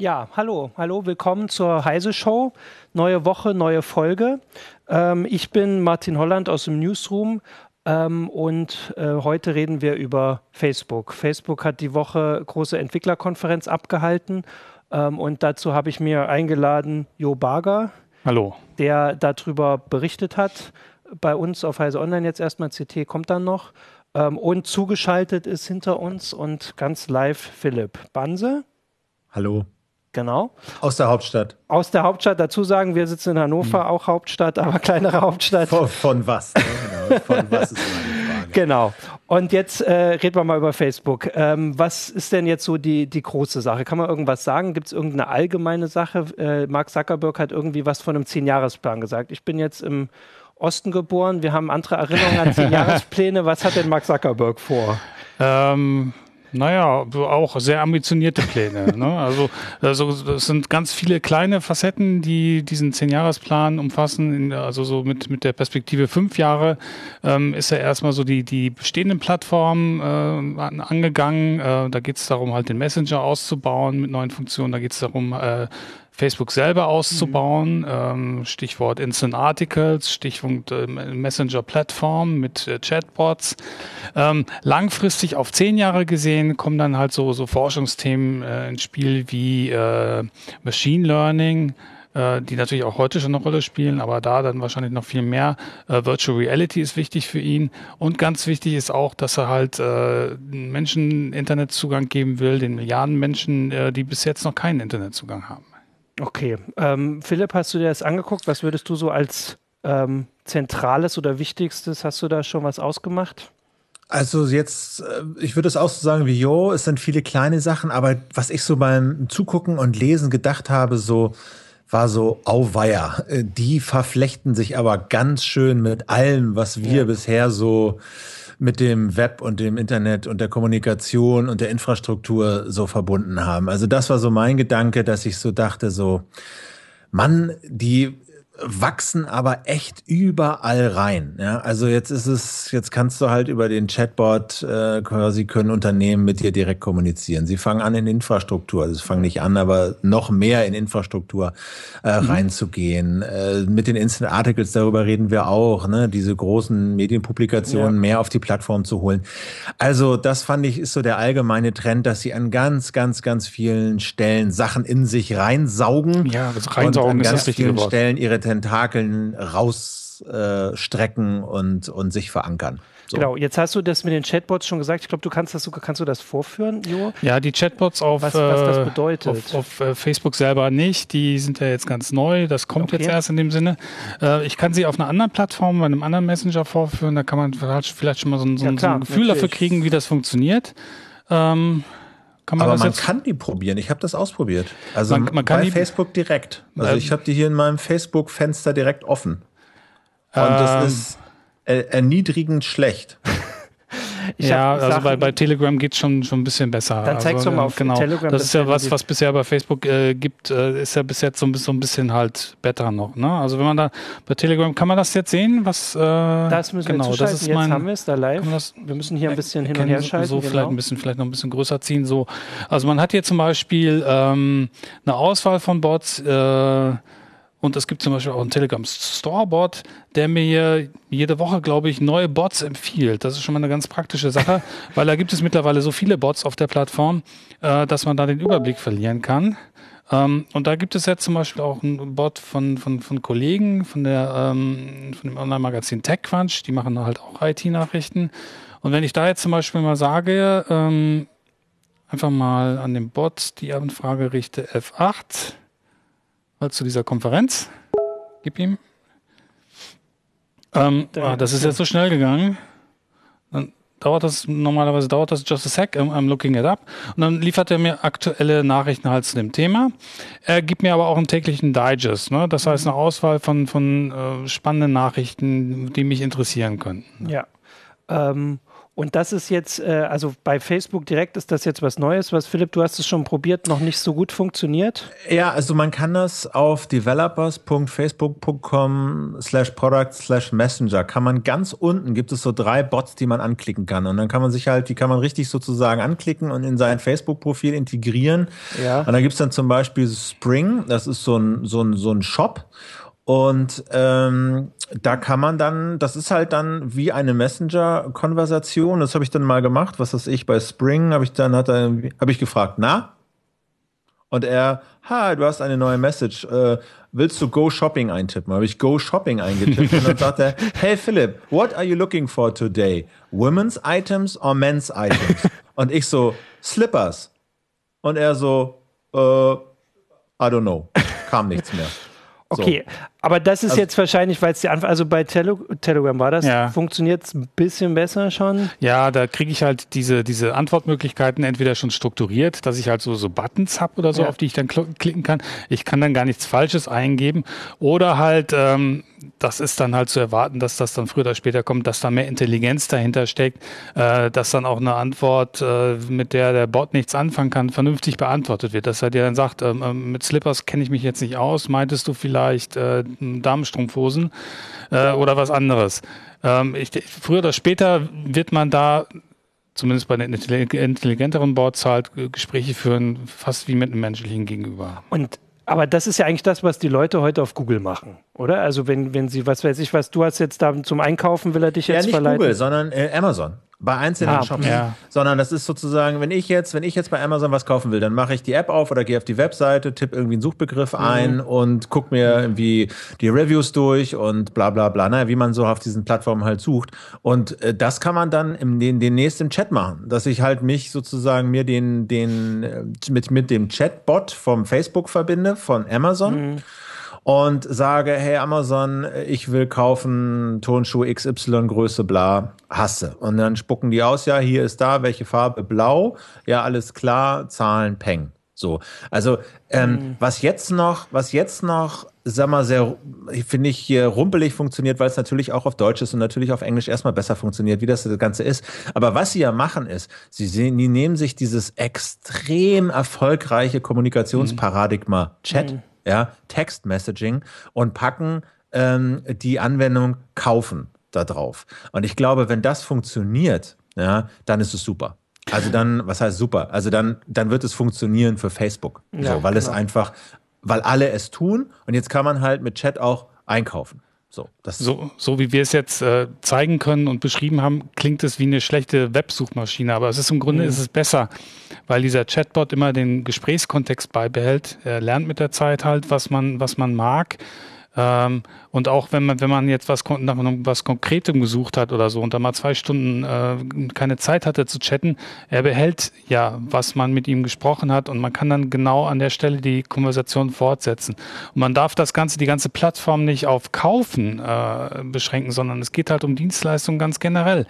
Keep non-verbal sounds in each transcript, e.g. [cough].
Ja, hallo, hallo, willkommen zur Heise Show. Neue Woche, neue Folge. Ähm, ich bin Martin Holland aus dem Newsroom ähm, und äh, heute reden wir über Facebook. Facebook hat die Woche große Entwicklerkonferenz abgehalten ähm, und dazu habe ich mir eingeladen Jo Barger. Hallo. Der darüber berichtet hat. Bei uns auf Heise Online jetzt erstmal CT kommt dann noch. Ähm, und zugeschaltet ist hinter uns und ganz live Philipp Banse. Hallo. Genau. Aus der Hauptstadt. Aus der Hauptstadt. Dazu sagen, wir sitzen in Hannover, hm. auch Hauptstadt, aber kleinere Hauptstadt. Von, von was? Ne? Genau. Von was ist meine Frage. [laughs] Genau. Und jetzt äh, reden wir mal über Facebook. Ähm, was ist denn jetzt so die, die große Sache? Kann man irgendwas sagen? Gibt es irgendeine allgemeine Sache? Äh, Mark Zuckerberg hat irgendwie was von einem Zehn-Jahres-Plan gesagt. Ich bin jetzt im Osten geboren. Wir haben andere Erinnerungen an [laughs] Zehn-Jahrespläne. was hat denn Mark Zuckerberg vor? Ähm, naja, auch sehr ambitionierte Pläne. ne? Also, also es sind ganz viele kleine Facetten, die diesen Zehn-Jahres-Plan umfassen. Also so mit, mit der Perspektive fünf Jahre ähm, ist er erstmal so die, die bestehenden Plattformen äh, angegangen. Äh, da geht es darum, halt den Messenger auszubauen mit neuen Funktionen. Da geht es darum, äh, Facebook selber auszubauen. Mhm. Ähm, Stichwort Instant Articles, Stichwort äh, Messenger-Plattform mit äh, Chatbots. Ähm, langfristig auf zehn Jahre gesehen kommen dann halt so, so Forschungsthemen äh, ins Spiel wie äh, Machine Learning, äh, die natürlich auch heute schon eine Rolle spielen, aber da dann wahrscheinlich noch viel mehr. Äh, Virtual Reality ist wichtig für ihn und ganz wichtig ist auch, dass er halt äh, Menschen Internetzugang geben will, den Milliarden Menschen, äh, die bis jetzt noch keinen Internetzugang haben. Okay. Ähm, Philipp, hast du dir das angeguckt? Was würdest du so als ähm, zentrales oder wichtigstes, hast du da schon was ausgemacht? Also jetzt, äh, ich würde es auch so sagen wie Jo, es sind viele kleine Sachen, aber was ich so beim Zugucken und Lesen gedacht habe, so war so Auweia. Äh, die verflechten sich aber ganz schön mit allem, was wir ja. bisher so mit dem Web und dem Internet und der Kommunikation und der Infrastruktur so verbunden haben. Also das war so mein Gedanke, dass ich so dachte, so, Mann, die wachsen aber echt überall rein. Ja? Also jetzt ist es, jetzt kannst du halt über den Chatbot äh, quasi können Unternehmen mit dir direkt kommunizieren. Sie fangen an in Infrastruktur, also sie fangen nicht an, aber noch mehr in Infrastruktur äh, mhm. reinzugehen. Äh, mit den Instant Articles, darüber reden wir auch, ne? diese großen Medienpublikationen ja. mehr auf die Plattform zu holen. Also das fand ich ist so der allgemeine Trend, dass sie an ganz, ganz, ganz vielen Stellen Sachen in sich reinsaugen. Ja, das reinsaugen und an ganz vielen Stellen ihre Tentakeln rausstrecken äh, und, und sich verankern. So. Genau, jetzt hast du das mit den Chatbots schon gesagt. Ich glaube, du kannst das sogar, kannst du das vorführen, Jo? Ja, die Chatbots auf, was, was das äh, bedeutet. auf, auf äh, Facebook selber nicht. Die sind ja jetzt ganz neu. Das kommt okay. jetzt erst in dem Sinne. Äh, ich kann sie auf einer anderen Plattform, bei einem anderen Messenger vorführen. Da kann man vielleicht schon mal so, so, ja, klar, so ein Gefühl natürlich. dafür kriegen, wie das funktioniert. Ähm, kann man Aber man kann die probieren. Ich habe das ausprobiert. Also man, man bei Facebook direkt. Also ähm, ich habe die hier in meinem Facebook-Fenster direkt offen. Und ähm, das ist erniedrigend schlecht. Ja, also bei, bei Telegram geht es schon, schon ein bisschen besser. Dann zeigst also, du mal auf genau. Telegram. Das ist ja was, was bisher bei Facebook äh, gibt, äh, ist ja bis jetzt so ein, bisschen, so ein bisschen halt besser noch. Ne? Also wenn man da bei Telegram, kann man das jetzt sehen? Was, äh, das müssen genau, wir das ist jetzt mein, haben wir es da live. Das, wir müssen hier ein bisschen hin und her schalten. So genau. vielleicht ein bisschen, vielleicht noch ein bisschen größer ziehen. So. Also man hat hier zum Beispiel ähm, eine Auswahl von Bots, äh, und es gibt zum Beispiel auch einen Telegram Storebot, der mir jede Woche, glaube ich, neue Bots empfiehlt. Das ist schon mal eine ganz praktische Sache, [laughs] weil da gibt es mittlerweile so viele Bots auf der Plattform, äh, dass man da den Überblick verlieren kann. Ähm, und da gibt es jetzt zum Beispiel auch einen Bot von, von, von Kollegen von, der, ähm, von dem Online-Magazin TechCrunch, die machen halt auch IT-Nachrichten. Und wenn ich da jetzt zum Beispiel mal sage, ähm, einfach mal an den Bot die Anfrage richte F8, mal zu dieser Konferenz. Gib ihm. Ähm, ah, das ist jetzt so schnell gegangen. Dann dauert das, normalerweise dauert das just a sec, I'm looking it up. Und dann liefert er mir aktuelle Nachrichten halt zu dem Thema. Er gibt mir aber auch einen täglichen Digest, ne? Das heißt eine Auswahl von, von äh, spannenden Nachrichten, die mich interessieren könnten. Ja. Ähm, Und das ist jetzt, äh, also bei Facebook direkt ist das jetzt was Neues, was Philipp, du hast es schon probiert, noch nicht so gut funktioniert? Ja, also man kann das auf developers.facebook.com slash product slash messenger kann man ganz unten gibt es so drei Bots, die man anklicken kann. Und dann kann man sich halt, die kann man richtig sozusagen anklicken und in sein Facebook-Profil integrieren. Ja. Und dann gibt es dann zum Beispiel Spring, das ist so ein, so ein, so ein Shop. Und ähm, da kann man dann, das ist halt dann wie eine Messenger-Konversation. Das habe ich dann mal gemacht. Was weiß ich, bei Spring habe ich dann hat er, habe ich gefragt, na? Und er, ha, du hast eine neue Message. Äh, willst du Go Shopping eintippen? Habe ich Go Shopping eingetippt und dann sagt er, hey Philip, what are you looking for today? Women's items or men's items? Und ich so, Slippers. Und er so, äh, I don't know. Kam nichts mehr. Okay, so. aber das ist also, jetzt wahrscheinlich, weil es die Anfang, also bei Tele Telegram war das, ja. funktioniert es ein bisschen besser schon? Ja, da kriege ich halt diese, diese Antwortmöglichkeiten entweder schon strukturiert, dass ich halt so, so Buttons habe oder so, ja. auf die ich dann klicken kann. Ich kann dann gar nichts Falsches eingeben oder halt, ähm, das ist dann halt zu erwarten, dass das dann früher oder später kommt, dass da mehr Intelligenz dahinter steckt, äh, dass dann auch eine Antwort, äh, mit der der Bot nichts anfangen kann, vernünftig beantwortet wird. Dass er dir dann sagt, ähm, ähm mit Slippers kenne ich mich jetzt nicht aus, meintest du vielleicht äh, Damenstrumpfhosen äh, oder was anderes. Ähm, ich, früher oder später wird man da zumindest bei den intelligenteren Boards halt Gespräche führen, fast wie mit einem menschlichen Gegenüber. Und aber das ist ja eigentlich das, was die Leute heute auf Google machen, oder? Also wenn, wenn sie, was weiß ich, was du hast jetzt da zum Einkaufen, will er dich jetzt ja, nicht verleiten? Google, sondern äh, Amazon bei einzelnen ah, Shops, ja. sondern das ist sozusagen, wenn ich jetzt, wenn ich jetzt bei Amazon was kaufen will, dann mache ich die App auf oder gehe auf die Webseite, tippe irgendwie einen Suchbegriff mhm. ein und gucke mir irgendwie die Reviews durch und bla bla bla, naja, wie man so auf diesen Plattformen halt sucht. Und äh, das kann man dann im, den, demnächst im Chat machen, dass ich halt mich sozusagen mir den, den äh, mit, mit dem Chatbot vom Facebook verbinde, von Amazon. Mhm und sage, hey Amazon, ich will kaufen Turnschuh XY Größe bla, hasse. Und dann spucken die aus, ja, hier ist da, welche Farbe? Blau. Ja, alles klar, Zahlen, Peng. So, also ähm, mhm. was jetzt noch, was jetzt noch, sag mal, sehr, finde ich, hier rumpelig funktioniert, weil es natürlich auch auf Deutsch ist und natürlich auf Englisch erstmal besser funktioniert, wie das, das Ganze ist. Aber was sie ja machen ist, sie sehen, die nehmen sich dieses extrem erfolgreiche Kommunikationsparadigma mhm. Chat, mhm ja, Text-Messaging und packen ähm, die Anwendung kaufen da drauf. Und ich glaube, wenn das funktioniert, ja, dann ist es super. Also dann, was heißt super? Also dann, dann wird es funktionieren für Facebook. Ja, so, weil genau. es einfach, weil alle es tun und jetzt kann man halt mit Chat auch einkaufen. So, so, so wie wir es jetzt äh, zeigen können und beschrieben haben, klingt es wie eine schlechte Websuchmaschine, aber es ist im Grunde mhm. ist es besser, weil dieser Chatbot immer den Gesprächskontext beibehält. Er lernt mit der Zeit halt, was man, was man mag ähm, und auch wenn man, wenn man jetzt was, nach was Konkretem gesucht hat oder so und da mal zwei Stunden äh, keine Zeit hatte zu chatten, er behält ja, was man mit ihm gesprochen hat und man kann dann genau an der Stelle die Konversation fortsetzen. Und man darf das Ganze, die ganze Plattform nicht auf Kaufen äh, beschränken, sondern es geht halt um Dienstleistungen ganz generell.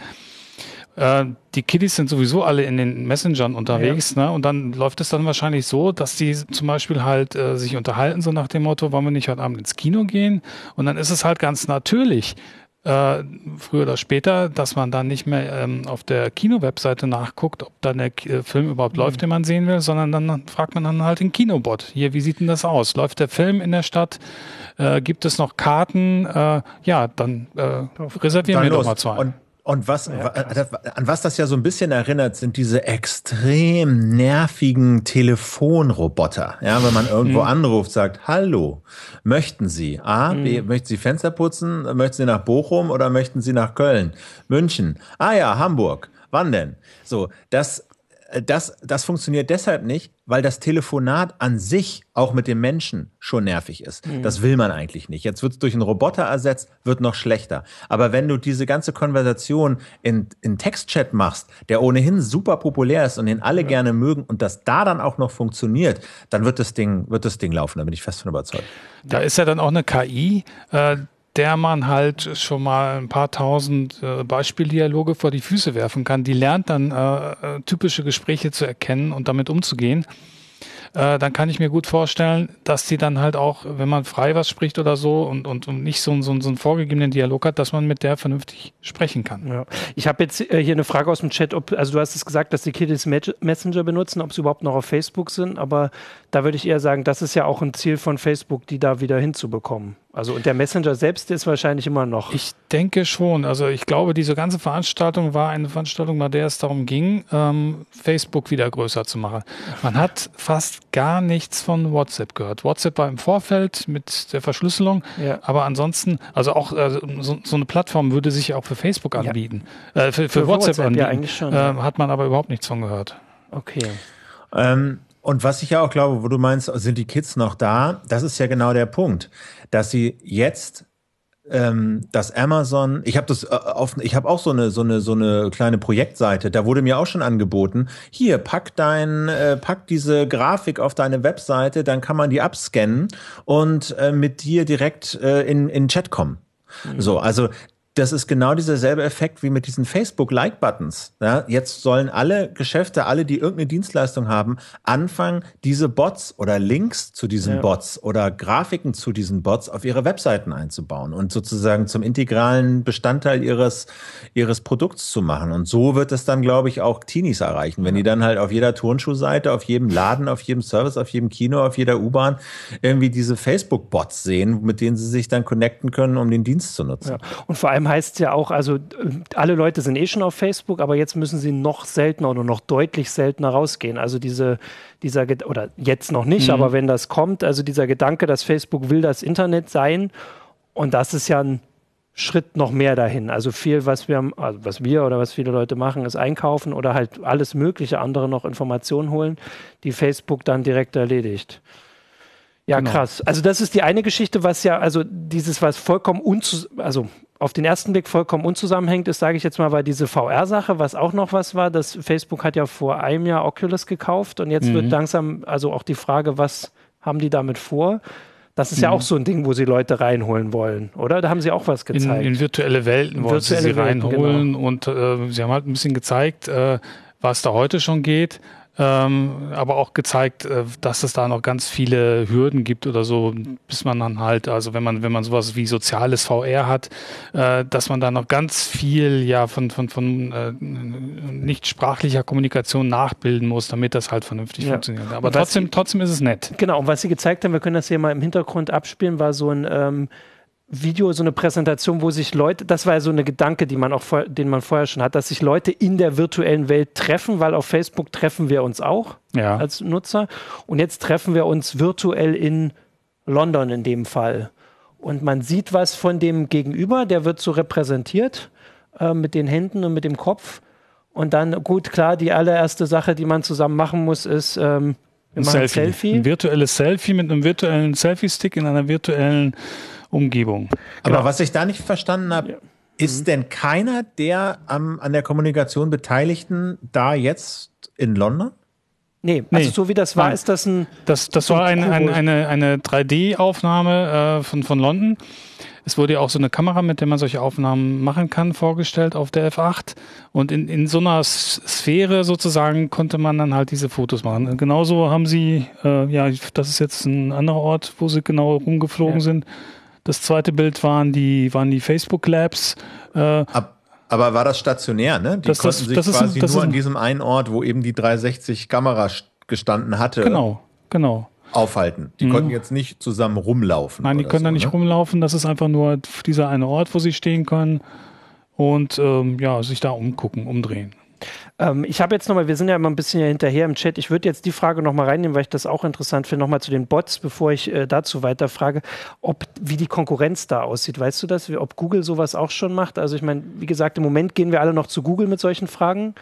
Äh, die Kiddies sind sowieso alle in den Messengern unterwegs, ja. ne? Und dann läuft es dann wahrscheinlich so, dass die zum Beispiel halt äh, sich unterhalten, so nach dem Motto, wollen wir nicht heute Abend ins Kino gehen? Und dann ist es halt ganz natürlich, äh, früher oder später, dass man dann nicht mehr ähm, auf der Kino-Webseite nachguckt, ob da der K Film überhaupt mhm. läuft, den man sehen will, sondern dann fragt man dann halt den Kinobot. Hier, wie sieht denn das aus? Läuft der Film in der Stadt? Äh, gibt es noch Karten? Äh, ja, dann äh, reservieren dann wir los. doch mal zwei. Und und was, ja, an was das ja so ein bisschen erinnert, sind diese extrem nervigen Telefonroboter. Ja, wenn man irgendwo mhm. anruft, sagt, hallo, möchten Sie A, mhm. B, möchten Sie Fenster putzen? Möchten Sie nach Bochum oder möchten Sie nach Köln? München? Ah ja, Hamburg. Wann denn? So, das, äh, das, das funktioniert deshalb nicht, weil das Telefonat an sich auch mit dem Menschen schon nervig ist. Mhm. Das will man eigentlich nicht. Jetzt wird es durch einen Roboter ersetzt, wird noch schlechter. Aber wenn du diese ganze Konversation in, in Textchat machst, der ohnehin super populär ist und den alle ja. gerne mögen und das da dann auch noch funktioniert, dann wird das Ding, wird das Ding laufen. Da bin ich fest von überzeugt. Da ist ja dann auch eine KI, äh, der man halt schon mal ein paar tausend äh, Beispieldialoge vor die Füße werfen kann. Die lernt dann äh, äh typische Gespräche zu erkennen und damit umzugehen. äh, dann kann ich mir gut vorstellen, dass die dann halt auch, wenn man frei was spricht oder so und, und, und nicht so, so, so einen vorgegebenen Dialog hat, dass man mit der vernünftig sprechen kann. Ja. Ich habe jetzt äh, hier eine Frage aus dem Chat, ob, also du hast es gesagt, dass die Kiddies Messenger benutzen, ob sie überhaupt noch auf Facebook sind, aber da würde ich eher sagen, das ist ja auch ein Ziel von Facebook, die da wieder hinzubekommen. Also und der Messenger selbst ist wahrscheinlich immer noch. Ich denke schon. Also ich glaube, diese ganze Veranstaltung war eine Veranstaltung, bei der es darum ging, ähm, Facebook wieder größer zu machen. Man hat fast gar nichts von WhatsApp gehört. WhatsApp war im Vorfeld mit der Verschlüsselung, ja. aber ansonsten, also auch äh, so, so, eine Plattform würde sich auch für Facebook anbieten, ja. äh, für, für, für, WhatsApp, WhatsApp anbieten. Ja, eigentlich schon, äh, hat man aber überhaupt nichts von gehört. Okay. Ähm, und was ich ja auch glaube, wo du meinst, sind die Kids noch da? Das ist ja genau der Punkt, dass sie jetzt ähm, dass Amazon, ich habe das äh, auf, ich habe auch so eine so eine so eine kleine Projektseite. Da wurde mir auch schon angeboten, hier pack dein, äh, pack diese Grafik auf deine Webseite, dann kann man die abscannen und äh, mit dir direkt äh, in in Chat kommen. Mhm. So, also das ist genau dieser selbe Effekt wie mit diesen Facebook-Like-Buttons. Ja, jetzt sollen alle Geschäfte, alle, die irgendeine Dienstleistung haben, anfangen, diese Bots oder Links zu diesen ja. Bots oder Grafiken zu diesen Bots auf ihre Webseiten einzubauen und sozusagen zum integralen Bestandteil ihres, ihres Produkts zu machen. Und so wird es dann, glaube ich, auch Teenies erreichen. Wenn die dann halt auf jeder Turnschuhseite, auf jedem Laden, auf jedem Service, auf jedem Kino, auf jeder U-Bahn irgendwie diese Facebook-Bots sehen, mit denen sie sich dann connecten können, um den Dienst zu nutzen. Ja. Und vor allem heißt es ja auch, also alle Leute sind eh schon auf Facebook, aber jetzt müssen sie noch seltener oder noch deutlich seltener rausgehen. Also diese, dieser, oder jetzt noch nicht, mhm. aber wenn das kommt, also dieser Gedanke, dass Facebook will das Internet sein und das ist ja ein Schritt noch mehr dahin. Also viel, was wir, also was wir oder was viele Leute machen, ist einkaufen oder halt alles mögliche andere noch Informationen holen, die Facebook dann direkt erledigt. Ja, genau. krass. Also das ist die eine Geschichte, was ja, also dieses, was vollkommen unzu, also auf den ersten Blick vollkommen unzusammenhängt ist, sage ich jetzt mal, war diese VR-Sache, was auch noch was war. Das Facebook hat ja vor einem Jahr Oculus gekauft und jetzt mhm. wird langsam, also auch die Frage, was haben die damit vor? Das ist mhm. ja auch so ein Ding, wo sie Leute reinholen wollen, oder? Da haben sie auch was gezeigt. In, in virtuelle Welten wollen virtuelle sie sie Welten, reinholen genau. und äh, sie haben halt ein bisschen gezeigt, äh, was da heute schon geht ähm, aber auch gezeigt, äh, dass es da noch ganz viele Hürden gibt oder so, bis man dann halt, also wenn man, wenn man sowas wie soziales VR hat, äh, dass man da noch ganz viel ja von, von, von äh, nicht sprachlicher Kommunikation nachbilden muss, damit das halt vernünftig ja. funktioniert. Aber trotzdem, Sie, trotzdem ist es nett. Genau, und was Sie gezeigt haben, wir können das hier mal im Hintergrund abspielen, war so ein ähm, Video, so eine Präsentation, wo sich Leute, das war ja so eine Gedanke, die man auch, den man vorher schon hat, dass sich Leute in der virtuellen Welt treffen, weil auf Facebook treffen wir uns auch ja. als Nutzer und jetzt treffen wir uns virtuell in London in dem Fall. Und man sieht was von dem Gegenüber, der wird so repräsentiert äh, mit den Händen und mit dem Kopf. Und dann, gut, klar, die allererste Sache, die man zusammen machen muss, ist, ähm, wir ein Selfie. Ein, Selfie. ein virtuelles Selfie mit einem virtuellen Selfie-Stick in einer virtuellen Umgebung. Aber genau. was ich da nicht verstanden habe, ja. ist mhm. denn keiner der am, an der Kommunikation Beteiligten da jetzt in London? Nee, also nee. so wie das war, Nein. ist das ein. Das, das war ein, ein, eine, eine 3D-Aufnahme äh, von, von London. Es wurde ja auch so eine Kamera, mit der man solche Aufnahmen machen kann, vorgestellt auf der F8. Und in, in so einer Sphäre sozusagen konnte man dann halt diese Fotos machen. Genauso haben sie, äh, ja, das ist jetzt ein anderer Ort, wo sie genau rumgeflogen ja. sind. Das zweite Bild waren die, waren die Facebook Labs. Äh, Ab, aber war das stationär, ne? Die das, konnten das, sich das quasi ist, nur an diesem einen Ort, wo eben die 360 Kamera gestanden hatte. Genau, genau. Aufhalten. Die mhm. konnten jetzt nicht zusammen rumlaufen. Nein, die können so, da nicht ne? rumlaufen. Das ist einfach nur dieser eine Ort, wo sie stehen können und ähm, ja, sich da umgucken, umdrehen. Ähm, ich habe jetzt nochmal, wir sind ja immer ein bisschen hinterher im Chat. Ich würde jetzt die Frage nochmal reinnehmen, weil ich das auch interessant finde, nochmal zu den Bots, bevor ich äh, dazu weiter frage, ob, wie die Konkurrenz da aussieht. Weißt du das, ob Google sowas auch schon macht? Also ich meine, wie gesagt, im Moment gehen wir alle noch zu Google mit solchen Fragen.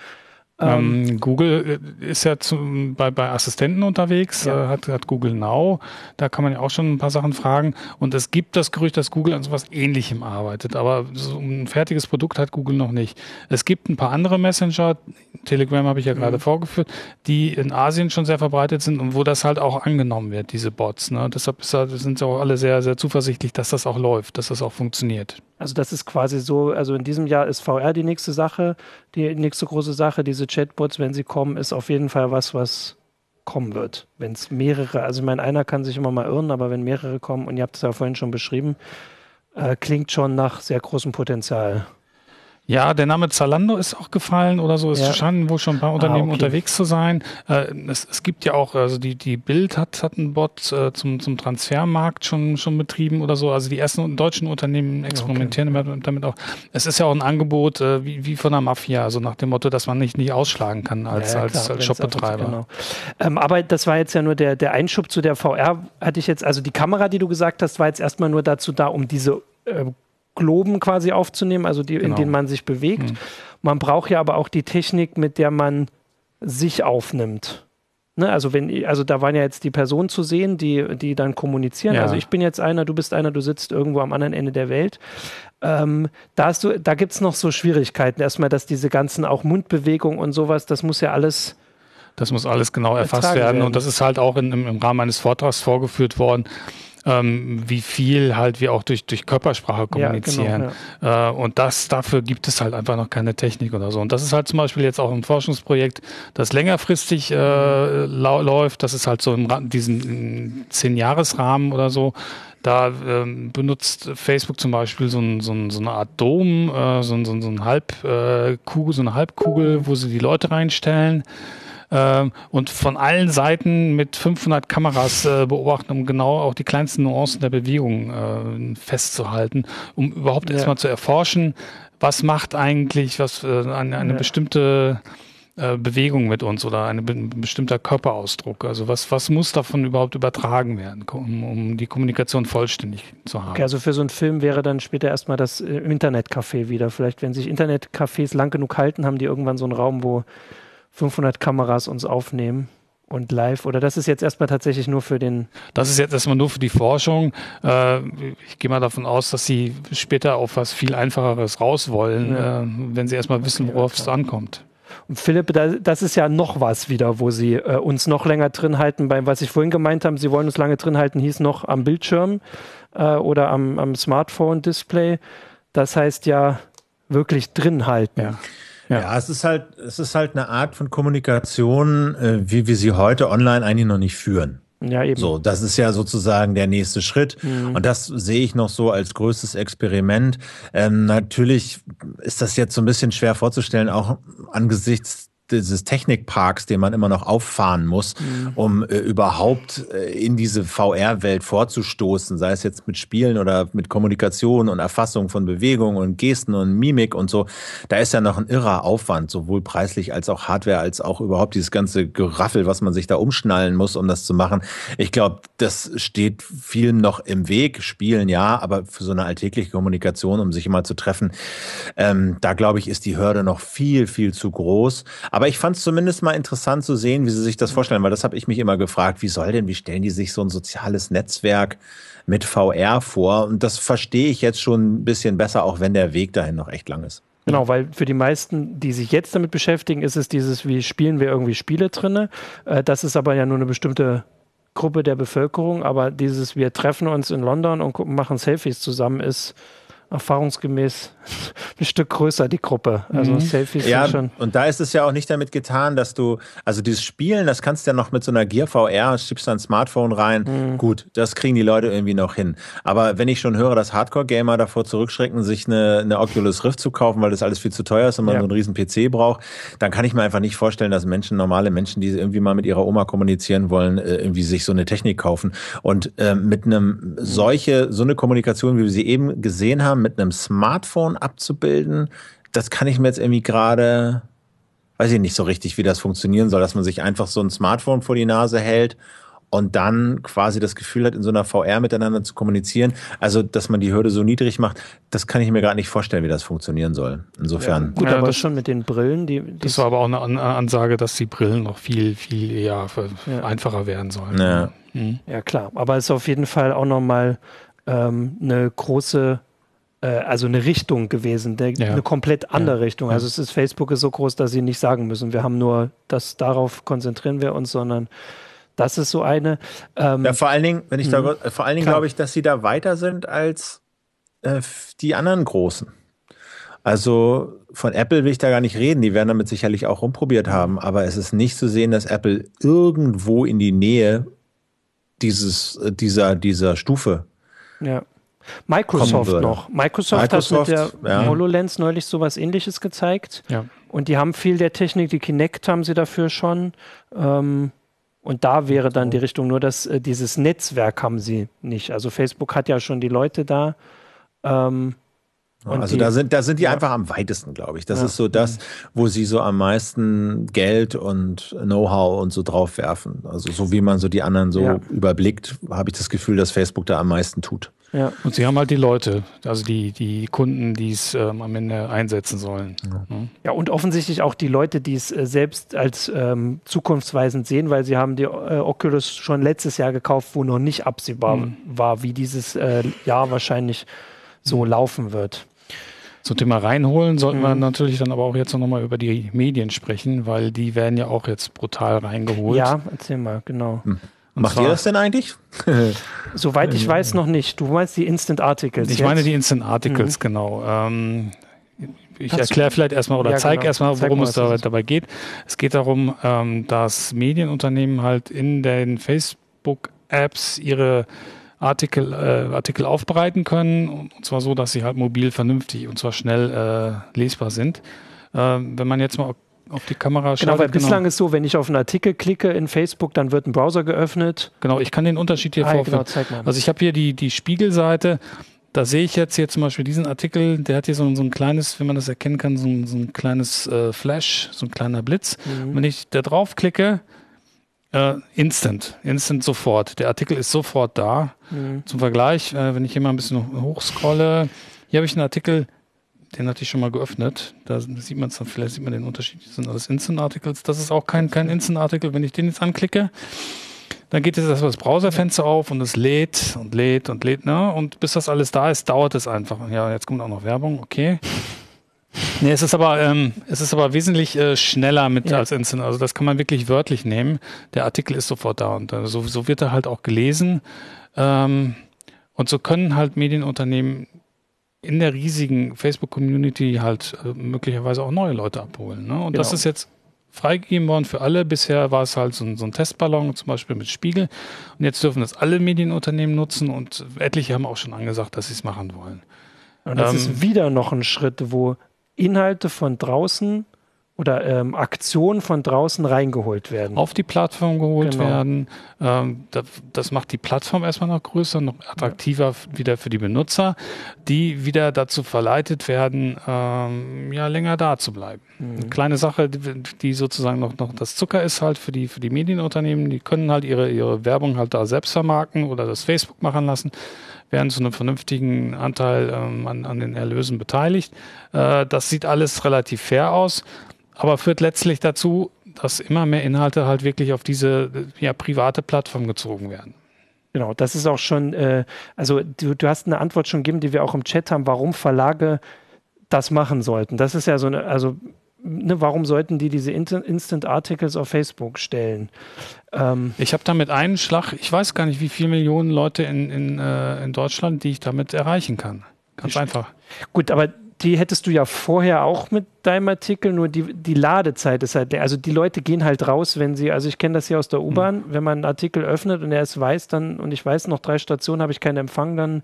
Ähm, ähm, Google äh, ist ja zu, bei, bei Assistenten unterwegs, ja. äh, hat, hat Google Now. Da kann man ja auch schon ein paar Sachen fragen. Und es gibt das Gerücht, dass Google an sowas Ähnlichem arbeitet. Aber so ein fertiges Produkt hat Google noch nicht. Es gibt ein paar andere Messenger, Telegram habe ich ja gerade mhm. vorgeführt, die in Asien schon sehr verbreitet sind und wo das halt auch angenommen wird, diese Bots. Ne? Deshalb ist, sind sie auch alle sehr, sehr zuversichtlich, dass das auch läuft, dass das auch funktioniert. Also das ist quasi so, also in diesem Jahr ist VR die nächste Sache, die nächste große Sache. Diese Chatbots, wenn sie kommen, ist auf jeden Fall was, was kommen wird. Wenn es mehrere, also ich meine, einer kann sich immer mal irren, aber wenn mehrere kommen, und ihr habt es ja vorhin schon beschrieben, äh, klingt schon nach sehr großem Potenzial. Ja, der Name Zalando ist auch gefallen oder so. Es ja. scheinen wohl schon ein paar Unternehmen ah, okay. unterwegs zu sein. Äh, es, es, gibt ja auch, also die, die Bild hat, hat einen Bot äh, zum, zum Transfermarkt schon, schon betrieben oder so. Also die ersten deutschen Unternehmen experimentieren okay. damit auch. Es ist ja auch ein Angebot äh, wie, wie von der Mafia, also nach dem Motto, dass man nicht, nicht ausschlagen kann als, ja, ja, als, als Shopbetreiber. Genau. Ähm, aber das war jetzt ja nur der, der Einschub zu der VR, hatte ich jetzt, also die Kamera, die du gesagt hast, war jetzt erstmal nur dazu da, um diese äh, Globen quasi aufzunehmen, also die, genau. in denen man sich bewegt. Mhm. Man braucht ja aber auch die Technik, mit der man sich aufnimmt. Ne, also wenn, also da waren ja jetzt die Personen zu sehen, die, die dann kommunizieren. Ja. Also ich bin jetzt einer, du bist einer, du sitzt irgendwo am anderen Ende der Welt. Ähm, da da gibt es noch so Schwierigkeiten. Erstmal, dass diese ganzen auch Mundbewegungen und sowas, das muss ja alles. Das muss alles genau erfasst werden. werden. Und das ist halt auch in, im, im Rahmen eines Vortrags vorgeführt worden ähm, wie viel halt wir auch durch, durch Körpersprache kommunizieren. Ja, genau, ja. Äh, und das, dafür gibt es halt einfach noch keine Technik oder so. Und das ist halt zum Beispiel jetzt auch ein Forschungsprojekt, das längerfristig äh, läuft. Das ist halt so in diesen Zehn-Jahres-Rahmen oder so. Da ähm, benutzt Facebook zum Beispiel so, ein, so, ein, so eine Art Dom, äh, so, ein, so, ein Halbkugel, so eine Halbkugel, wo sie die Leute reinstellen äh, und von allen Seiten mit 500 Kameras äh, beobachten, um genau auch die kleinsten Nuancen der Bewegung äh, festzuhalten, um überhaupt ja. erstmal zu erforschen, was macht eigentlich was äh, eine, eine ja. bestimmte Bewegung mit uns oder ein bestimmter Körperausdruck. Also was, was muss davon überhaupt übertragen werden, um, um die Kommunikation vollständig zu haben? Okay, also für so einen Film wäre dann später erstmal das äh, Internetcafé wieder. Vielleicht, wenn sich Internetcafés lang genug halten, haben die irgendwann so einen Raum, wo 500 Kameras uns aufnehmen und live oder das ist jetzt erstmal tatsächlich nur für den. Das ist jetzt erstmal nur für die Forschung. Äh, ich gehe mal davon aus, dass sie später auf was viel einfacheres raus wollen, ja. äh, wenn sie erstmal wissen, worauf es ankommt. Und Philipp, das ist ja noch was wieder, wo sie äh, uns noch länger drin halten. Beim, was ich vorhin gemeint habe, sie wollen uns lange drin halten, hieß noch am Bildschirm äh, oder am, am Smartphone-Display. Das heißt ja wirklich drin halten. Ja. Ja. ja, es ist halt, es ist halt eine Art von Kommunikation, äh, wie wir sie heute online eigentlich noch nicht führen. Ja, eben. So, das ist ja sozusagen der nächste Schritt. Mhm. Und das sehe ich noch so als größtes Experiment. Ähm, natürlich ist das jetzt so ein bisschen schwer vorzustellen, auch angesichts dieses Technikparks, den man immer noch auffahren muss, mhm. um äh, überhaupt äh, in diese VR-Welt vorzustoßen, sei es jetzt mit Spielen oder mit Kommunikation und Erfassung von Bewegungen und Gesten und Mimik und so. Da ist ja noch ein irrer Aufwand, sowohl preislich als auch Hardware, als auch überhaupt dieses ganze Geraffel, was man sich da umschnallen muss, um das zu machen. Ich glaube, das steht vielen noch im Weg. Spielen ja, aber für so eine alltägliche Kommunikation, um sich immer zu treffen, ähm, da glaube ich, ist die Hürde noch viel, viel zu groß. Aber ich fand es zumindest mal interessant zu sehen, wie sie sich das vorstellen, weil das habe ich mich immer gefragt, wie soll denn, wie stellen die sich so ein soziales Netzwerk mit VR vor? Und das verstehe ich jetzt schon ein bisschen besser, auch wenn der Weg dahin noch echt lang ist. Genau, weil für die meisten, die sich jetzt damit beschäftigen, ist es dieses, wie spielen wir irgendwie Spiele drinne. Äh, das ist aber ja nur eine bestimmte Gruppe der Bevölkerung, aber dieses, wir treffen uns in London und machen Selfies zusammen, ist erfahrungsgemäß ein Stück größer, die Gruppe. Also mhm. Selfies ja, sind schon. Und da ist es ja auch nicht damit getan, dass du, also dieses Spielen, das kannst du ja noch mit so einer Gear VR, schiebst dein Smartphone rein. Mhm. Gut, das kriegen die Leute irgendwie noch hin. Aber wenn ich schon höre, dass Hardcore-Gamer davor zurückschrecken, sich eine, eine Oculus Rift zu kaufen, weil das alles viel zu teuer ist und man ja. so einen riesen PC braucht, dann kann ich mir einfach nicht vorstellen, dass Menschen, normale Menschen, die irgendwie mal mit ihrer Oma kommunizieren wollen, äh, irgendwie sich so eine Technik kaufen. Und äh, mit einem solche, so eine Kommunikation, wie wir sie eben gesehen haben, mit einem Smartphone abzubilden, das kann ich mir jetzt irgendwie gerade, weiß ich nicht so richtig, wie das funktionieren soll, dass man sich einfach so ein Smartphone vor die Nase hält und dann quasi das Gefühl hat, in so einer VR miteinander zu kommunizieren. Also, dass man die Hürde so niedrig macht, das kann ich mir gerade nicht vorstellen, wie das funktionieren soll. Insofern. Ja, gut, ja, aber schon mit den Brillen, die. Das war aber auch eine Ansage, dass die Brillen noch viel, viel eher ja. einfacher werden sollen. Ja. Mhm. ja, klar. Aber es ist auf jeden Fall auch nochmal ähm, eine große also eine Richtung gewesen, der, ja. eine komplett andere ja. Richtung. Also es ist Facebook ist so groß, dass sie nicht sagen müssen, wir haben nur das, darauf konzentrieren wir uns, sondern das ist so eine. Ähm, ja, vor allen Dingen, wenn ich da, mhm. vor allen Dingen glaube ich, dass sie da weiter sind als äh, die anderen Großen. Also von Apple will ich da gar nicht reden. Die werden damit sicherlich auch rumprobiert haben. Aber es ist nicht zu sehen, dass Apple irgendwo in die Nähe dieses, dieser, dieser Stufe. Ja. Microsoft noch. Microsoft, Microsoft, hat mit der ja. HoloLens neulich sowas ähnliches gezeigt. Ja. Und die haben viel der Technik, die Kinect haben sie dafür schon. Ähm, und da wäre dann die Richtung, nur dass äh, dieses Netzwerk haben sie nicht. Also Facebook hat ja schon die Leute da. Ähm, also die, da sind, da sind die ja. einfach am weitesten, glaube ich. Das ja. ist so das, wo sie so am meisten Geld und Know-how und so drauf werfen. Also so wie man so die anderen so ja. überblickt, habe ich das Gefühl, dass Facebook da am meisten tut. Ja. Und sie haben halt die Leute, also die, die Kunden, die es ähm, am Ende einsetzen sollen. Ja, ja und offensichtlich auch die Leute, die es äh, selbst als ähm, zukunftsweisend sehen, weil sie haben die äh, Oculus schon letztes Jahr gekauft, wo noch nicht absehbar mhm. war, wie dieses äh, Jahr wahrscheinlich so laufen wird. Zum Thema reinholen sollten mhm. wir natürlich dann aber auch jetzt noch mal über die Medien sprechen, weil die werden ja auch jetzt brutal reingeholt. Ja, erzähl mal, genau. Mhm. Macht ihr das denn eigentlich? [laughs] Soweit ich weiß, noch nicht. Du meinst die Instant Articles. Ich jetzt? meine die Instant Articles, mhm. genau. Ähm, ich erkläre vielleicht erstmal oder ja, zeige genau. erstmal, worum Zeig mal, es dabei geht. Es geht darum, ähm, dass Medienunternehmen halt in den Facebook-Apps ihre Artikel, äh, Artikel aufbereiten können. Und zwar so, dass sie halt mobil vernünftig und zwar schnell äh, lesbar sind. Äh, wenn man jetzt mal auf die Kamera schaut. Genau, weil genau. bislang ist so, wenn ich auf einen Artikel klicke in Facebook, dann wird ein Browser geöffnet. Genau, ich kann den Unterschied hier ah, vorführen. Genau. Also ich habe hier die, die Spiegelseite. Da sehe ich jetzt hier zum Beispiel diesen Artikel, der hat hier so, so ein kleines, wenn man das erkennen kann, so ein, so ein kleines äh, Flash, so ein kleiner Blitz. Mhm. Wenn ich da drauf klicke, äh, instant, instant sofort. Der Artikel ist sofort da. Mhm. Zum Vergleich, äh, wenn ich hier mal ein bisschen hochscrolle, hier habe ich einen Artikel, den hatte ich schon mal geöffnet. Da sieht man es dann, vielleicht sieht man den Unterschied. Das sind alles Instant-Articles. Das ist auch kein, kein Instant-Artikel. Wenn ich den jetzt anklicke, dann geht jetzt das Browserfenster auf und es lädt und lädt und lädt. Ne? Und bis das alles da ist, dauert es einfach. Ja, jetzt kommt auch noch Werbung. Okay. Nee, es ist aber, ähm, es ist aber wesentlich äh, schneller mit ja. als Instant. Also das kann man wirklich wörtlich nehmen. Der Artikel ist sofort da und äh, so, so wird er halt auch gelesen. Ähm, und so können halt Medienunternehmen in der riesigen Facebook-Community halt äh, möglicherweise auch neue Leute abholen. Ne? Und genau. das ist jetzt freigegeben worden für alle. Bisher war es halt so ein, so ein, Testballon, zum Beispiel mit Spiegel. Und jetzt dürfen das alle Medienunternehmen nutzen und etliche haben auch schon angesagt, dass sie es machen wollen. Und das ähm, ist wieder noch ein Schritt, wo Inhalte von draußen oder ähm, Aktionen von draußen reingeholt werden. Auf die Plattform geholt genau. werden. Ähm, das, das, macht die Plattform erstmal noch größer, noch attraktiver ja. wieder für die Benutzer, die wieder dazu verleitet werden, ähm, ja, länger da zu bleiben. Mhm. Eine kleine Sache, die, die, sozusagen noch, noch das Zucker ist halt für die, für die Medienunternehmen, die können halt ihre, ihre Werbung halt da selbst vermarkten oder das Facebook machen lassen werden zu einem vernünftigen Anteil ähm, an, an, den Erlösen beteiligt. Äh, das sieht alles relativ fair aus, aber führt letztlich dazu, dass immer mehr Inhalte halt wirklich auf diese ja, private Plattform gezogen werden. Genau, das ist auch schon, äh, also du, du hast eine Antwort schon gegeben, die wir auch im Chat haben, warum Verlage das machen sollten. Das ist ja so eine, also ne, warum sollten die diese Instant Articles auf Facebook stellen? Ähm, ich habe damit einen Schlag, ich weiß gar nicht, wie viele Millionen Leute in, in, äh, in Deutschland, die ich damit erreichen kann. Ganz einfach. Gut, aber die hättest du ja vorher auch mit deinem Artikel, nur die, die Ladezeit ist halt, also die Leute gehen halt raus, wenn sie, also ich kenne das hier aus der U-Bahn, mhm. wenn man einen Artikel öffnet und er ist weiß, dann, und ich weiß, noch drei Stationen habe ich keinen Empfang, dann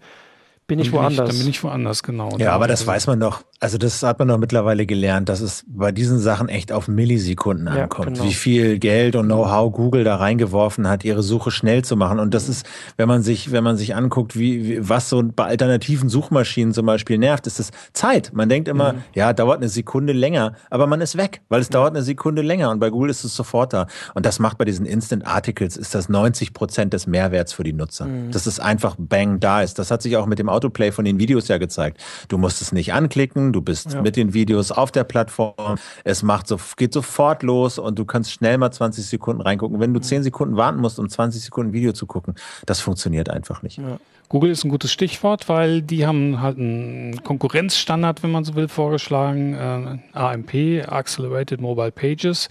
bin ich woanders. Ich, dann bin ich woanders, genau. Ja, aber das weiß man doch. Also das hat man doch mittlerweile gelernt, dass es bei diesen Sachen echt auf Millisekunden ja, ankommt. Genau. Wie viel Geld und Know-how Google da reingeworfen hat, ihre Suche schnell zu machen. Und das ist, wenn man sich, wenn man sich anguckt, wie, wie was so bei alternativen Suchmaschinen zum Beispiel nervt, ist das Zeit. Man denkt immer, mhm. ja, dauert eine Sekunde länger, aber man ist weg, weil es dauert eine Sekunde länger und bei Google ist es sofort da. Und das macht bei diesen Instant Articles ist das 90 Prozent des Mehrwerts für die Nutzer. Mhm. Das ist einfach bang da ist. Das hat sich auch mit dem Autoplay von den Videos ja gezeigt. Du musst es nicht anklicken, du bist ja. mit den Videos auf der Plattform, es macht so, geht sofort los und du kannst schnell mal 20 Sekunden reingucken. Wenn du 10 Sekunden warten musst, um 20 Sekunden Video zu gucken, das funktioniert einfach nicht. Ja. Google ist ein gutes Stichwort, weil die haben halt einen Konkurrenzstandard, wenn man so will, vorgeschlagen, äh, AMP, Accelerated Mobile Pages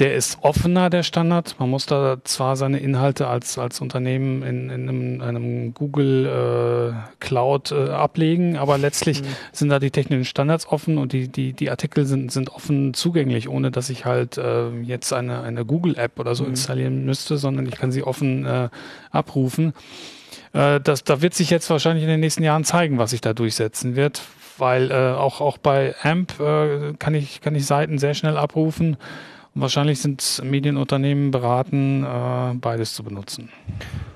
der ist offener, der Standard. Man muss da zwar seine Inhalte als, als Unternehmen in, in einem, einem Google äh, Cloud äh, ablegen, aber letztlich mhm. sind da die technischen Standards offen und die, die, die Artikel sind, sind offen zugänglich, ohne dass ich halt äh, jetzt eine, eine Google-App oder so mhm. installieren müsste, sondern ich kann sie offen äh, abrufen. Äh, das, da wird sich jetzt wahrscheinlich in den nächsten Jahren zeigen, was sich da durchsetzen wird, weil äh, auch, auch bei AMP äh, kann, ich, kann ich Seiten sehr schnell abrufen wahrscheinlich sind Medienunternehmen beraten, äh, beides zu benutzen.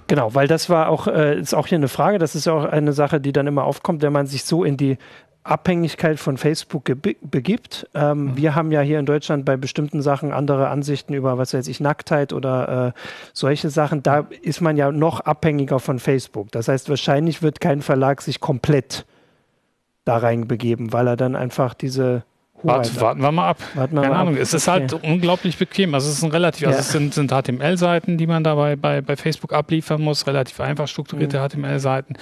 Genau, weil das war auch, äh, ist auch hier eine Frage, das ist ja auch eine Sache, die dann immer aufkommt, wenn man sich so in die Abhängigkeit von Facebook begibt. Ähm, mhm. Wir haben ja hier in Deutschland bei bestimmten Sachen andere Ansichten über, was weiß ich, Nacktheit oder äh, solche Sachen. Da ist man ja noch abhängiger von Facebook. Das heißt, wahrscheinlich wird kein Verlag sich komplett da reinbegeben, weil er dann einfach diese Wart, warten wir mal ab. Warten wir Keine mal Ahnung. Ab. Es ist halt unglaublich bequem. Also es ist ein relativ, also ja. also es sind, sind HTML-Seiten, die man dabei bei, bei Facebook abliefern muss, relativ einfach strukturierte mhm. HTML-Seiten.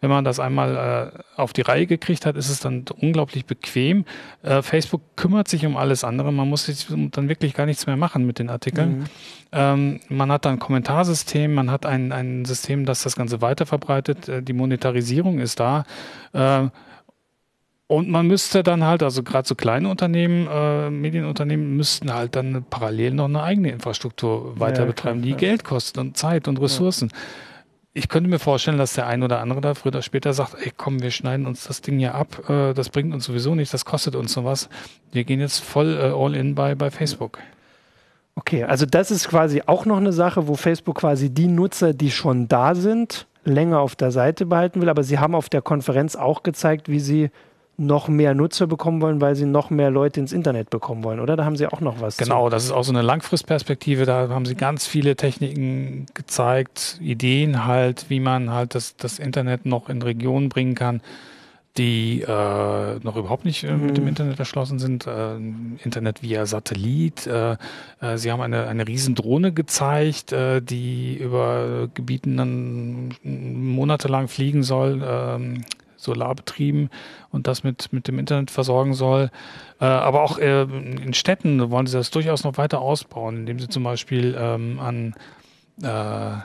Wenn man das einmal äh, auf die Reihe gekriegt hat, ist es dann unglaublich bequem. Äh, Facebook kümmert sich um alles andere. Man muss sich dann wirklich gar nichts mehr machen mit den Artikeln. Mhm. Ähm, man hat dann ein Kommentarsystem, man hat ein, ein System, das das Ganze weiter verbreitet. Äh, die Monetarisierung ist da. Äh, und man müsste dann halt, also gerade so kleine Unternehmen, äh, Medienunternehmen müssten halt dann parallel noch eine eigene Infrastruktur weiter ja, betreiben, die ja. Geld kostet und Zeit und Ressourcen. Ja. Ich könnte mir vorstellen, dass der ein oder andere da früher oder später sagt, ey komm, wir schneiden uns das Ding hier ab, äh, das bringt uns sowieso nichts, das kostet uns noch was. Wir gehen jetzt voll äh, all in bei, bei Facebook. Okay, also das ist quasi auch noch eine Sache, wo Facebook quasi die Nutzer, die schon da sind, länger auf der Seite behalten will. Aber Sie haben auf der Konferenz auch gezeigt, wie Sie noch mehr Nutzer bekommen wollen, weil sie noch mehr Leute ins Internet bekommen wollen, oder? Da haben sie auch noch was. Genau, zu. das ist auch so eine Langfristperspektive. Da haben sie ganz viele Techniken gezeigt, Ideen halt, wie man halt das, das Internet noch in Regionen bringen kann, die äh, noch überhaupt nicht äh, mit dem mhm. Internet erschlossen sind. Äh, Internet via Satellit. Äh, äh, sie haben eine, eine riesen Drohne gezeigt, äh, die über Gebieten dann monatelang fliegen soll. Solarbetrieben und das mit, mit dem Internet versorgen soll. Äh, aber auch äh, in Städten wollen sie das durchaus noch weiter ausbauen, indem sie zum Beispiel ähm, an äh,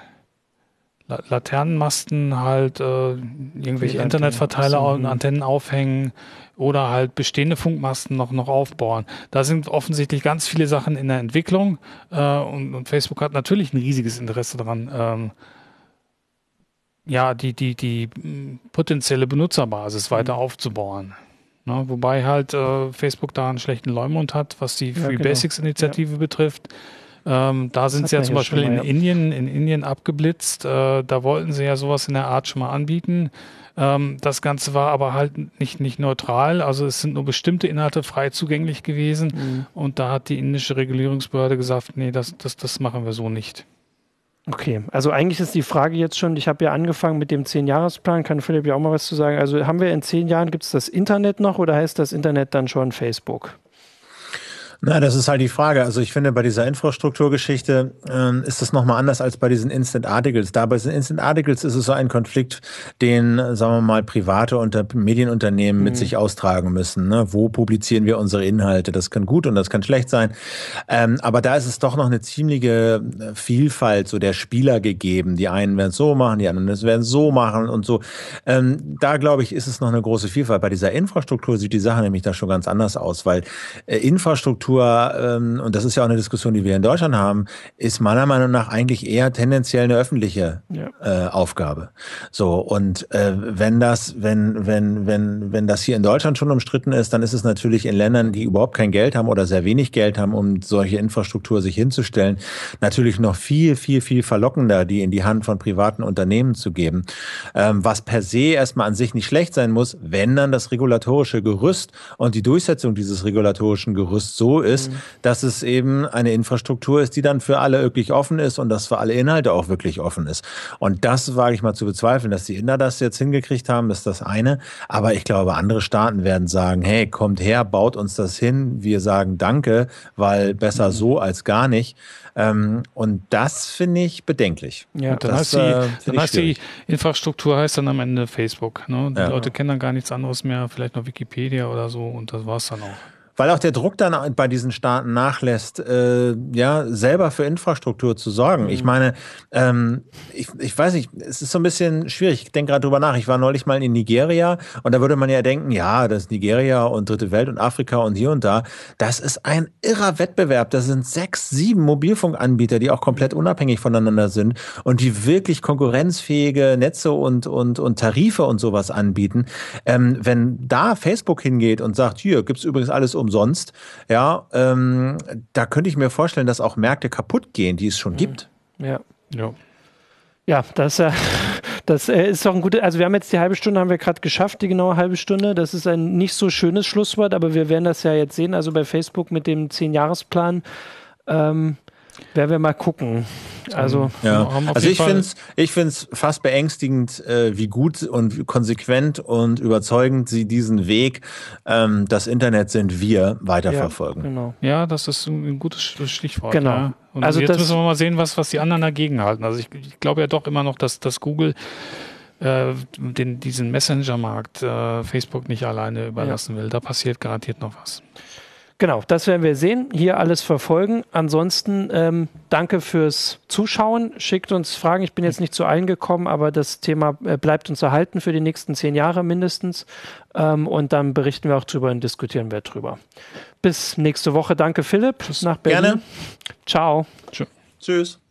Laternenmasten halt äh, irgendwelche Internetverteiler und Antennen aufhängen oder halt bestehende Funkmasten noch, noch aufbauen. Da sind offensichtlich ganz viele Sachen in der Entwicklung äh, und, und Facebook hat natürlich ein riesiges Interesse daran, ähm, ja, die, die, die hm, potenzielle Benutzerbasis mhm. weiter aufzubauen. Ne, wobei halt äh, Facebook da einen schlechten Leumund hat, was die Free ja, genau. Basics Initiative ja. betrifft. Ähm, da sind sie ja zum Beispiel mal, in ja. Indien, in Indien abgeblitzt. Äh, da wollten sie ja sowas in der Art schon mal anbieten. Ähm, das Ganze war aber halt nicht, nicht neutral. Also es sind nur bestimmte Inhalte frei zugänglich gewesen. Mhm. Und da hat die indische Regulierungsbehörde gesagt, nee, das, das, das machen wir so nicht. Okay, also eigentlich ist die Frage jetzt schon, ich habe ja angefangen mit dem Zehn-Jahres-Plan, kann Philipp ja auch mal was zu sagen. Also haben wir in zehn Jahren, gibt es das Internet noch oder heißt das Internet dann schon Facebook? Na, das ist halt die Frage. Also ich finde, bei dieser Infrastrukturgeschichte ähm, ist das nochmal anders als bei diesen Instant Articles. Da bei diesen Instant Articles ist es so ein Konflikt, den, sagen wir mal, private Unter Medienunternehmen mhm. mit sich austragen müssen. Ne? Wo publizieren wir unsere Inhalte? Das kann gut und das kann schlecht sein. Ähm, aber da ist es doch noch eine ziemliche äh, Vielfalt so der Spieler gegeben. Die einen werden es so machen, die anderen werden es so machen und so. Ähm, da, glaube ich, ist es noch eine große Vielfalt. Bei dieser Infrastruktur sieht die Sache nämlich da schon ganz anders aus, weil äh, Infrastruktur Kultur, ähm, und das ist ja auch eine Diskussion, die wir in Deutschland haben, ist meiner Meinung nach eigentlich eher tendenziell eine öffentliche ja. äh, Aufgabe. So, und äh, wenn das, wenn, wenn, wenn, wenn das hier in Deutschland schon umstritten ist, dann ist es natürlich in Ländern, die überhaupt kein Geld haben oder sehr wenig Geld haben, um solche Infrastruktur sich hinzustellen, natürlich noch viel, viel, viel verlockender, die in die Hand von privaten Unternehmen zu geben. Ähm, was per se erstmal an sich nicht schlecht sein muss, wenn dann das regulatorische Gerüst und die Durchsetzung dieses regulatorischen Gerüsts so ist, mhm. dass es eben eine Infrastruktur ist, die dann für alle wirklich offen ist und dass für alle Inhalte auch wirklich offen ist. Und das wage ich mal zu bezweifeln, dass die Inder das jetzt hingekriegt haben, ist das eine. Aber ich glaube, andere Staaten werden sagen, hey, kommt her, baut uns das hin. Wir sagen Danke, weil besser mhm. so als gar nicht. Ähm, und das finde ich bedenklich. Ja, dann, das, heißt, die, äh, dann heißt die Infrastruktur heißt dann am Ende Facebook. Ne? Die ja. Leute kennen dann gar nichts anderes mehr, vielleicht noch Wikipedia oder so und das war es dann auch. Weil auch der Druck dann bei diesen Staaten nachlässt, äh, ja, selber für Infrastruktur zu sorgen. Mhm. Ich meine, ähm, ich, ich weiß nicht, es ist so ein bisschen schwierig. Ich denke gerade drüber nach. Ich war neulich mal in Nigeria und da würde man ja denken, ja, das ist Nigeria und Dritte Welt und Afrika und hier und da. Das ist ein irrer Wettbewerb. Das sind sechs, sieben Mobilfunkanbieter, die auch komplett unabhängig voneinander sind und die wirklich konkurrenzfähige Netze und, und, und Tarife und sowas anbieten. Ähm, wenn da Facebook hingeht und sagt, hier gibt's übrigens alles umsonst, ja, ähm, da könnte ich mir vorstellen, dass auch Märkte kaputt gehen, die es schon mhm. gibt. Ja. Ja. Ja, das, äh, [laughs] das äh, ist doch ein gutes, also wir haben jetzt die halbe Stunde, haben wir gerade geschafft, die genaue halbe Stunde. Das ist ein nicht so schönes Schlusswort, aber wir werden das ja jetzt sehen, also bei Facebook mit dem Zehn-Jahres-Plan. Ähm, werden wir mal gucken. Also, ja. also ich finde es ich find's fast beängstigend, äh, wie gut und konsequent und überzeugend sie diesen Weg, ähm, das Internet sind wir, weiterverfolgen. Ja, genau. ja das ist ein gutes Stichwort. Genau. Ja. Und also jetzt müssen wir mal sehen, was, was die anderen dagegen halten. Also ich, ich glaube ja doch immer noch, dass, dass Google äh, den, diesen Messenger-Markt äh, Facebook nicht alleine überlassen ja. will. Da passiert garantiert noch was. Genau, das werden wir sehen. Hier alles verfolgen. Ansonsten ähm, danke fürs Zuschauen. Schickt uns Fragen. Ich bin jetzt nicht zu allen gekommen, aber das Thema äh, bleibt uns erhalten für die nächsten zehn Jahre mindestens. Ähm, und dann berichten wir auch drüber und diskutieren wir drüber. Bis nächste Woche. Danke, Philipp. Tschüss. Nach Berlin. Gerne. Ciao. Tschüss.